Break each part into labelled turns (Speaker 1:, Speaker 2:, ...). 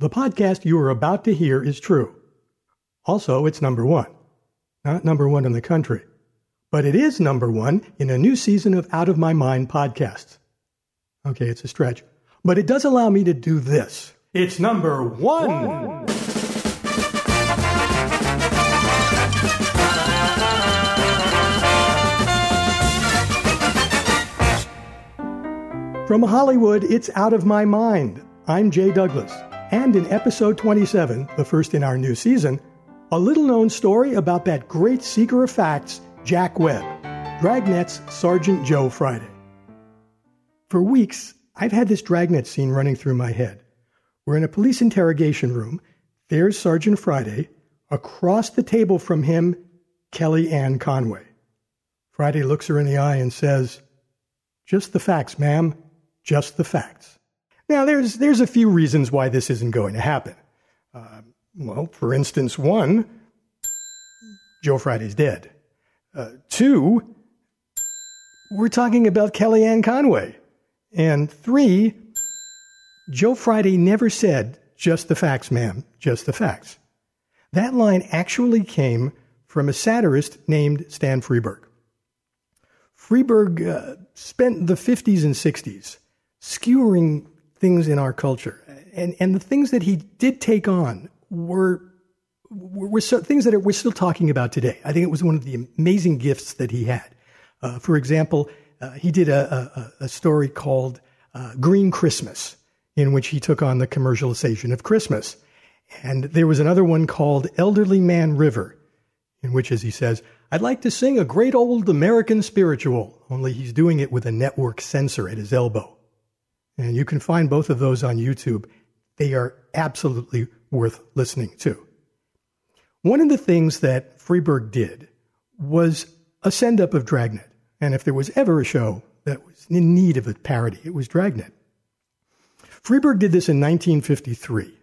Speaker 1: The podcast you are about to hear is true. Also, it's number one. Not number one in the country, but it is number one in a new season of Out of My Mind podcasts. Okay, it's a stretch, but it does allow me to do this. It's number one. one. From Hollywood, it's Out of My Mind. I'm Jay Douglas. And in episode 27, the first in our new season, a little known story about that great seeker of facts, Jack Webb, Dragnet's Sergeant Joe Friday. For weeks, I've had this Dragnet scene running through my head. We're in a police interrogation room. There's Sergeant Friday. Across the table from him, Kellyanne Conway. Friday looks her in the eye and says, Just the facts, ma'am just the facts. Now, there's, there's a few reasons why this isn't going to happen. Uh, well, for instance, one, Joe Friday's dead. Uh, two, we're talking about Kellyanne Conway. And three, Joe Friday never said, just the facts, ma'am, just the facts. That line actually came from a satirist named Stan Freberg. Freberg uh, spent the 50s and 60s skewering things in our culture. And, and the things that he did take on were, were, so, things that we're still talking about today. I think it was one of the amazing gifts that he had. Uh, for example, uh, he did a, a, a story called uh, Green Christmas, in which he took on the commercialization of Christmas. And there was another one called Elderly Man River, in which, as he says, I'd like to sing a great old American spiritual, only he's doing it with a network censor at his elbow. And you can find both of those on YouTube. They are absolutely worth listening to. One of the things that Freberg did was a send up of Dragnet. And if there was ever a show that was in need of a parody, it was Dragnet. Freberg did this in 1953.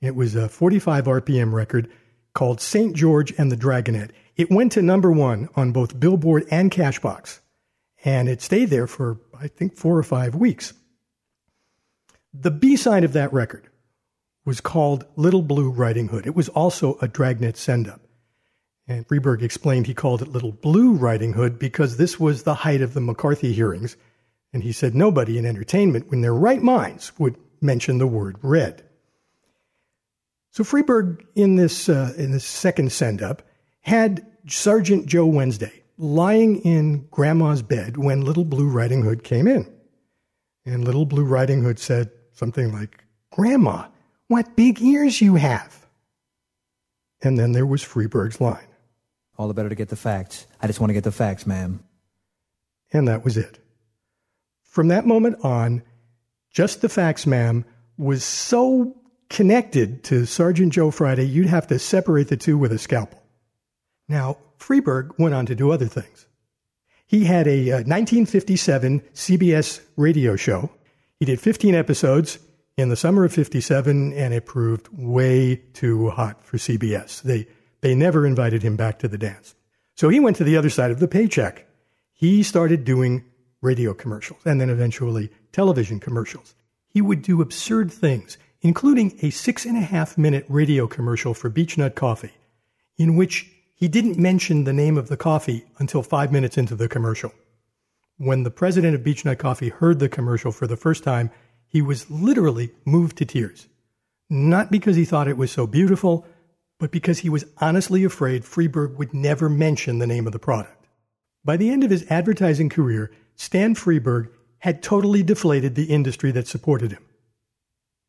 Speaker 1: It was a 45 RPM record called St. George and the Dragonet. It went to number one on both Billboard and Cashbox. And it stayed there for, I think, four or five weeks. The B side of that record was called Little Blue Riding Hood. It was also a Dragnet send up. And Freberg explained he called it Little Blue Riding Hood because this was the height of the McCarthy hearings. And he said nobody in entertainment, in their right minds, would mention the word red. So Freberg, in this, uh, in this second send up, had Sergeant Joe Wednesday lying in Grandma's bed when Little Blue Riding Hood came in. And Little Blue Riding Hood said, something like, Grandma, what big ears you have. And then there was Freberg's line.
Speaker 2: All the better to get the facts. I just want to get the facts, ma'am.
Speaker 1: And that was it. From that moment on, Just the Facts, ma'am, was so connected to Sergeant Joe Friday, you'd have to separate the two with a scalpel. Now, Freberg went on to do other things. He had a, a uh, 1957 CBS radio show he did 15 episodes in the summer of 57 and it proved way too hot for CBS. They, they never invited him back to the dance. So he went to the other side of the paycheck. He started doing radio commercials and then eventually television commercials. He would do absurd things, including a six and a half minute radio commercial for Beechnut Coffee, in which he didn't mention the name of the coffee until five minutes into the commercial. When the president of Beechnut Coffee heard the commercial for the first time, he was literally moved to tears. Not because he thought it was so beautiful, but because he was honestly afraid Freberg would never mention the name of the product. By the end of his advertising career, Stan Freberg had totally deflated the industry that supported him.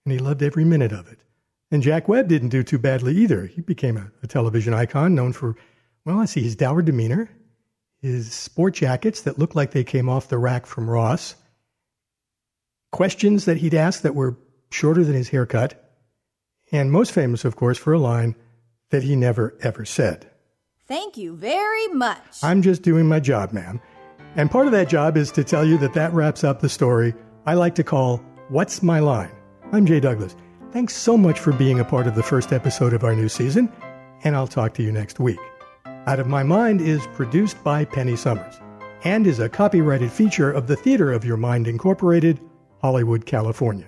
Speaker 1: And he loved every minute of it. And Jack Webb didn't do too badly either. He became a, a television icon known for, well, let's see, his dour demeanor, his sport jackets that looked like they came off the rack from Ross, questions that he'd ask that were shorter than his haircut, and most famous, of course, for a line that he never ever said.
Speaker 3: Thank you very much.
Speaker 1: I'm just doing my job, ma'am. And part of that job is to tell you that that wraps up the story I like to call What's My Line? I'm Jay Douglas. Thanks so much for being a part of the first episode of our new season, and I'll talk to you next week. Out of My Mind is produced by Penny Summers and is a copyrighted feature of the Theater of Your Mind Incorporated, Hollywood, California.